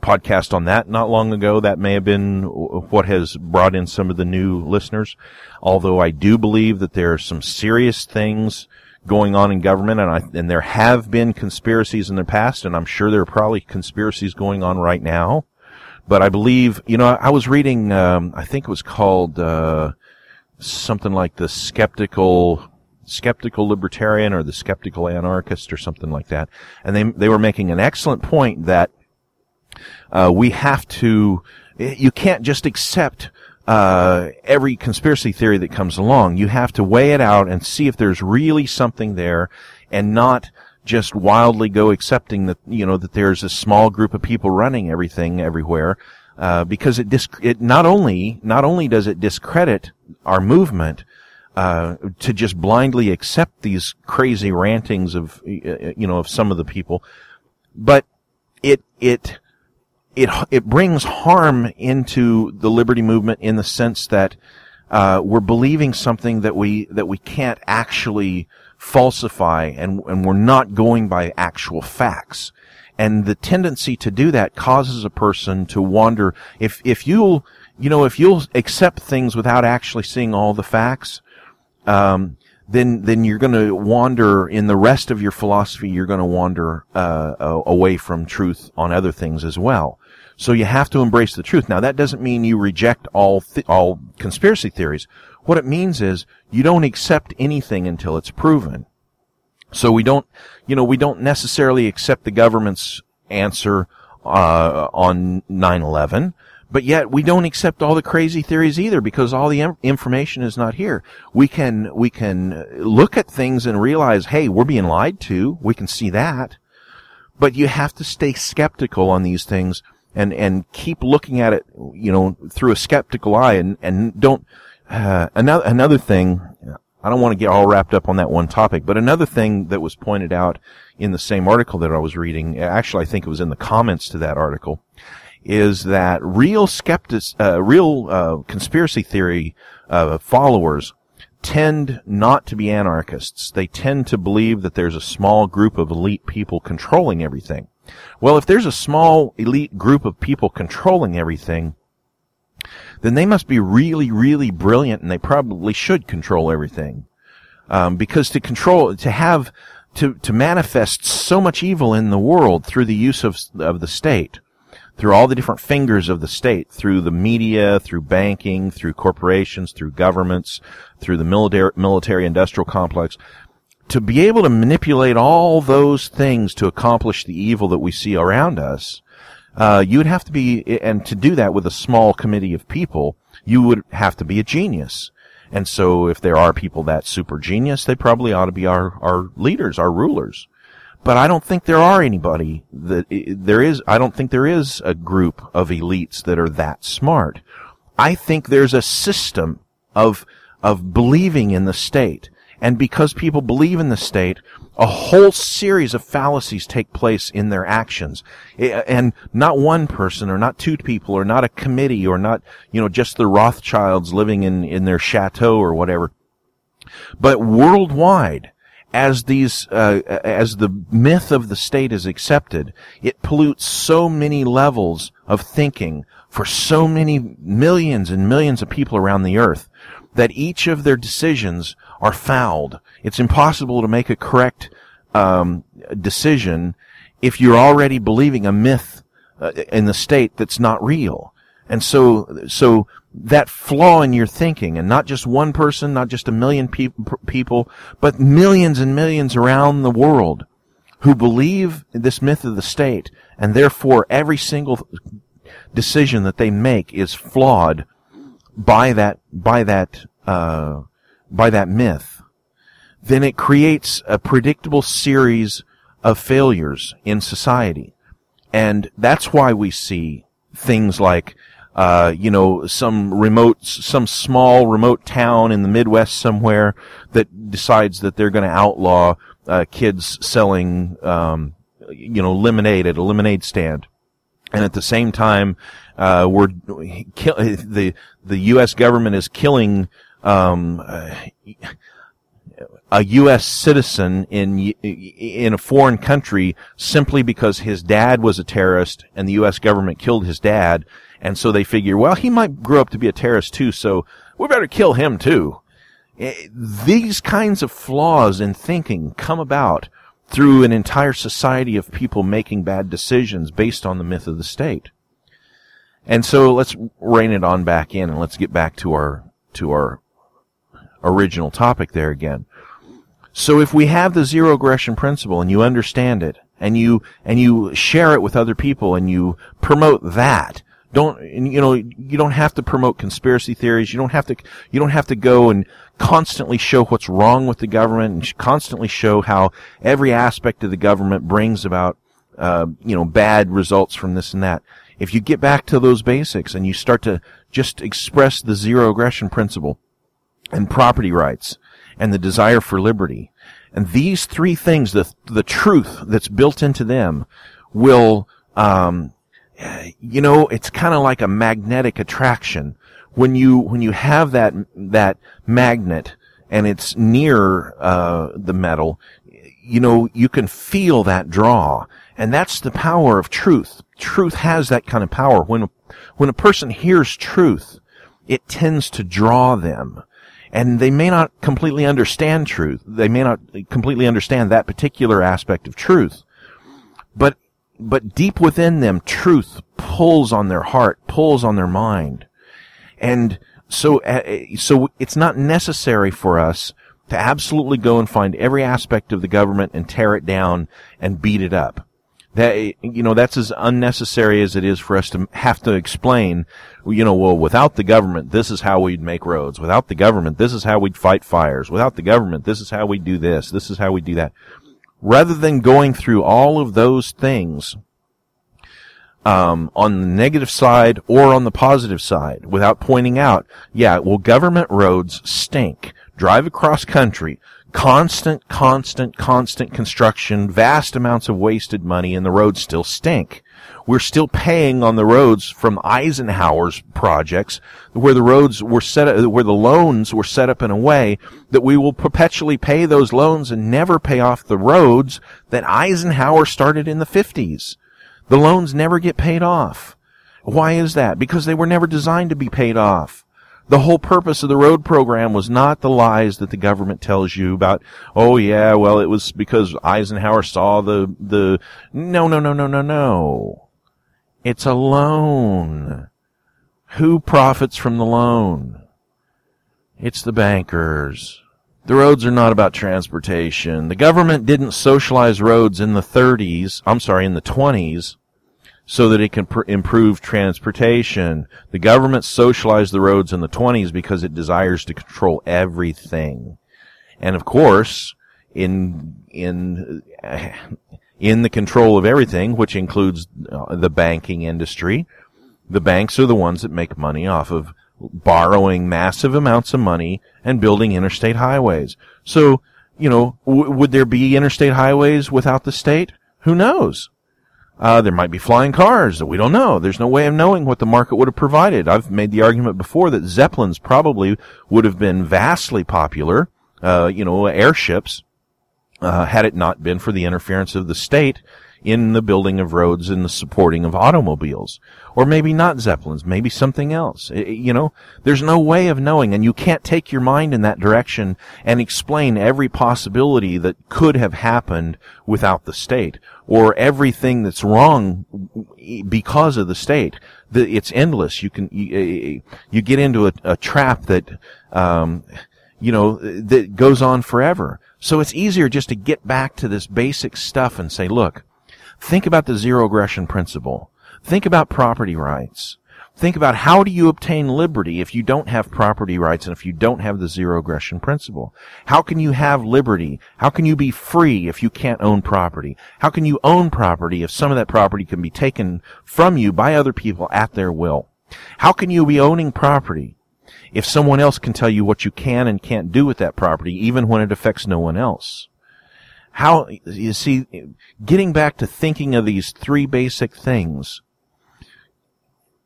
podcast on that not long ago. That may have been what has brought in some of the new listeners. Although I do believe that there are some serious things going on in government, and I and there have been conspiracies in the past, and I'm sure there are probably conspiracies going on right now. But I believe, you know, I was reading, um, I think it was called uh, something like the skeptical skeptical libertarian or the skeptical anarchist or something like that. And they, they were making an excellent point that, uh, we have to, you can't just accept, uh, every conspiracy theory that comes along. You have to weigh it out and see if there's really something there and not just wildly go accepting that, you know, that there's a small group of people running everything everywhere. Uh, because it, disc- it not only, not only does it discredit our movement, uh, to just blindly accept these crazy rantings of you know of some of the people, but it it it it brings harm into the liberty movement in the sense that uh, we're believing something that we that we can't actually falsify, and and we're not going by actual facts. And the tendency to do that causes a person to wander. If if you'll you know if you'll accept things without actually seeing all the facts, um, then then you're going to wander in the rest of your philosophy. You're going to wander uh, away from truth on other things as well. So you have to embrace the truth. Now that doesn't mean you reject all th- all conspiracy theories. What it means is you don't accept anything until it's proven. So we don't, you know, we don't necessarily accept the government's answer uh, on 9/11 but yet we don't accept all the crazy theories either because all the information is not here. We can, we can look at things and realize, hey, we're being lied to. We can see that. But you have to stay skeptical on these things and, and keep looking at it, you know, through a skeptical eye and, and don't, uh, another, another thing, I don't want to get all wrapped up on that one topic, but another thing that was pointed out in the same article that I was reading, actually I think it was in the comments to that article, is that real skeptic, uh, real uh, conspiracy theory uh, followers tend not to be anarchists. They tend to believe that there's a small group of elite people controlling everything. Well, if there's a small elite group of people controlling everything, then they must be really, really brilliant and they probably should control everything. Um, because to control, to have, to, to manifest so much evil in the world through the use of, of the state, through all the different fingers of the state, through the media, through banking, through corporations, through governments, through the military, military industrial complex, to be able to manipulate all those things to accomplish the evil that we see around us, uh, you would have to be, and to do that with a small committee of people, you would have to be a genius. And so if there are people that super genius, they probably ought to be our, our leaders, our rulers but I don't think there are anybody that there is. I don't think there is a group of elites that are that smart. I think there's a system of of believing in the state, and because people believe in the state, a whole series of fallacies take place in their actions, and not one person, or not two people, or not a committee, or not you know just the Rothschilds living in in their chateau or whatever, but worldwide as these, uh, as the myth of the state is accepted, it pollutes so many levels of thinking for so many millions and millions of people around the earth that each of their decisions are fouled. It's impossible to make a correct um, decision if you're already believing a myth uh, in the state that's not real. And so, so that flaw in your thinking, and not just one person, not just a million pe- people, but millions and millions around the world who believe this myth of the state, and therefore every single decision that they make is flawed by that by that uh, by that myth, then it creates a predictable series of failures in society, and that's why we see things like uh, you know, some remote, some small remote town in the Midwest somewhere that decides that they're going to outlaw uh, kids selling, um, you know, lemonade at a lemonade stand and at the same time, uh, we're kill, the the U.S. government is killing um, a U.S. citizen in in a foreign country simply because his dad was a terrorist and the U.S. government killed his dad, and so they figure, well, he might grow up to be a terrorist too, so we better kill him too. Eh, these kinds of flaws in thinking come about through an entire society of people making bad decisions based on the myth of the state. And so let's rein it on back in and let's get back to our, to our original topic there again. So if we have the zero aggression principle and you understand it and you, and you share it with other people and you promote that, don't, you know, you don't have to promote conspiracy theories. You don't have to, you don't have to go and constantly show what's wrong with the government and constantly show how every aspect of the government brings about, uh, you know, bad results from this and that. If you get back to those basics and you start to just express the zero aggression principle and property rights and the desire for liberty, and these three things, the, the truth that's built into them will, um, you know, it's kind of like a magnetic attraction. When you, when you have that, that magnet and it's near, uh, the metal, you know, you can feel that draw. And that's the power of truth. Truth has that kind of power. When, when a person hears truth, it tends to draw them. And they may not completely understand truth. They may not completely understand that particular aspect of truth. But but deep within them, truth pulls on their heart, pulls on their mind. And so, uh, so it's not necessary for us to absolutely go and find every aspect of the government and tear it down and beat it up. That, you know, that's as unnecessary as it is for us to have to explain, you know, well, without the government, this is how we'd make roads. Without the government, this is how we'd fight fires. Without the government, this is how we do this. This is how we do that rather than going through all of those things um, on the negative side or on the positive side without pointing out, yeah, well, government roads stink. Drive across country, constant, constant, constant construction, vast amounts of wasted money, and the roads still stink we're still paying on the roads from Eisenhower's projects, where the roads were set where the loans were set up in a way that we will perpetually pay those loans and never pay off the roads that Eisenhower started in the 50s. The loans never get paid off. Why is that? Because they were never designed to be paid off. The whole purpose of the road program was not the lies that the government tells you about, oh yeah, well it was because Eisenhower saw the, the, no, no, no, no, no, no. It's a loan. Who profits from the loan? It's the bankers. The roads are not about transportation. The government didn't socialize roads in the 30s, I'm sorry, in the 20s, so that it can pr- improve transportation. The government socialized the roads in the 20s because it desires to control everything. And of course, in, in, in the control of everything, which includes uh, the banking industry. The banks are the ones that make money off of borrowing massive amounts of money and building interstate highways. So, you know, w- would there be interstate highways without the state? Who knows? Uh, there might be flying cars we don't know. There's no way of knowing what the market would have provided. I've made the argument before that Zeppelins probably would have been vastly popular, uh, you know, airships uh, had it not been for the interference of the state in the building of roads and the supporting of automobiles. Or maybe not zeppelins, maybe something else. It, you know, there's no way of knowing and you can't take your mind in that direction and explain every possibility that could have happened without the state or everything that's wrong because of the state. The, it's endless. You can, you, you get into a, a trap that, um, you know, that goes on forever. So it's easier just to get back to this basic stuff and say, look, think about the zero aggression principle. Think about property rights. Think about how do you obtain liberty if you don't have property rights and if you don't have the zero aggression principle? How can you have liberty? How can you be free if you can't own property? How can you own property if some of that property can be taken from you by other people at their will? How can you be owning property if someone else can tell you what you can and can't do with that property, even when it affects no one else. How, you see, getting back to thinking of these three basic things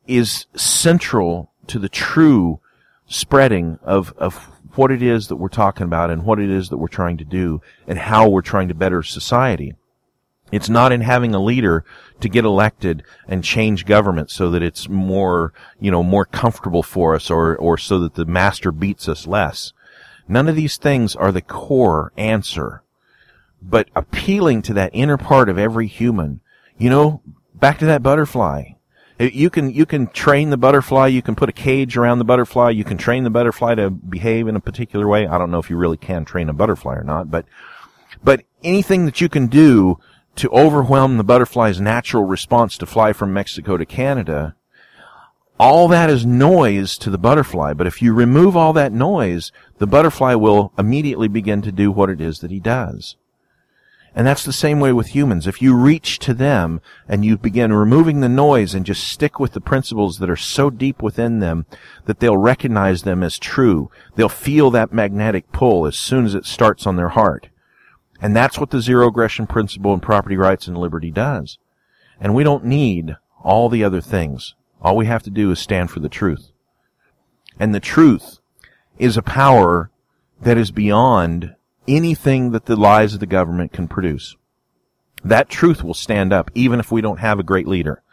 is central to the true spreading of, of what it is that we're talking about and what it is that we're trying to do and how we're trying to better society. It's not in having a leader to get elected and change government so that it's more, you know, more comfortable for us or, or so that the master beats us less. None of these things are the core answer. But appealing to that inner part of every human, you know, back to that butterfly. You can, you can train the butterfly, you can put a cage around the butterfly, you can train the butterfly to behave in a particular way. I don't know if you really can train a butterfly or not, but, but anything that you can do to overwhelm the butterfly's natural response to fly from Mexico to Canada, all that is noise to the butterfly. But if you remove all that noise, the butterfly will immediately begin to do what it is that he does. And that's the same way with humans. If you reach to them and you begin removing the noise and just stick with the principles that are so deep within them that they'll recognize them as true, they'll feel that magnetic pull as soon as it starts on their heart. And that's what the zero aggression principle and property rights and liberty does. And we don't need all the other things. All we have to do is stand for the truth. And the truth is a power that is beyond anything that the lies of the government can produce. That truth will stand up even if we don't have a great leader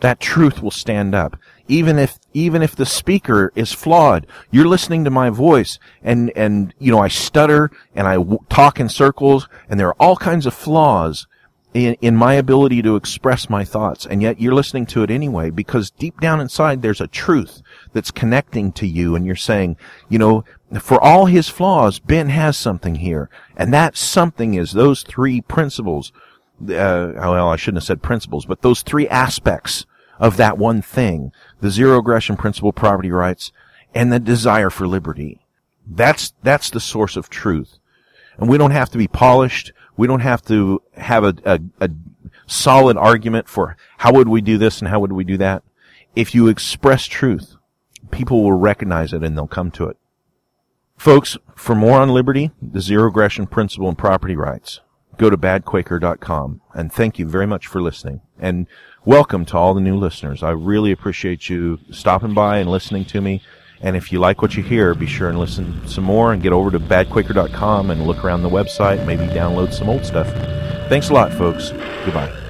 that truth will stand up. Even if, even if the speaker is flawed, you're listening to my voice and, and, you know, I stutter and I w- talk in circles and there are all kinds of flaws in, in my ability to express my thoughts. And yet you're listening to it anyway because deep down inside there's a truth that's connecting to you and you're saying, you know, for all his flaws, Ben has something here. And that something is those three principles uh, well, I shouldn't have said principles, but those three aspects of that one thing, the zero aggression principle, property rights, and the desire for liberty. That's, that's the source of truth. And we don't have to be polished. We don't have to have a, a, a solid argument for how would we do this and how would we do that. If you express truth, people will recognize it and they'll come to it. Folks, for more on liberty, the zero aggression principle and property rights, go to badquaker.com. And thank you very much for listening. And welcome to all the new listeners. I really appreciate you stopping by and listening to me. And if you like what you hear, be sure and listen some more and get over to badquaker.com and look around the website, maybe download some old stuff. Thanks a lot, folks. Goodbye.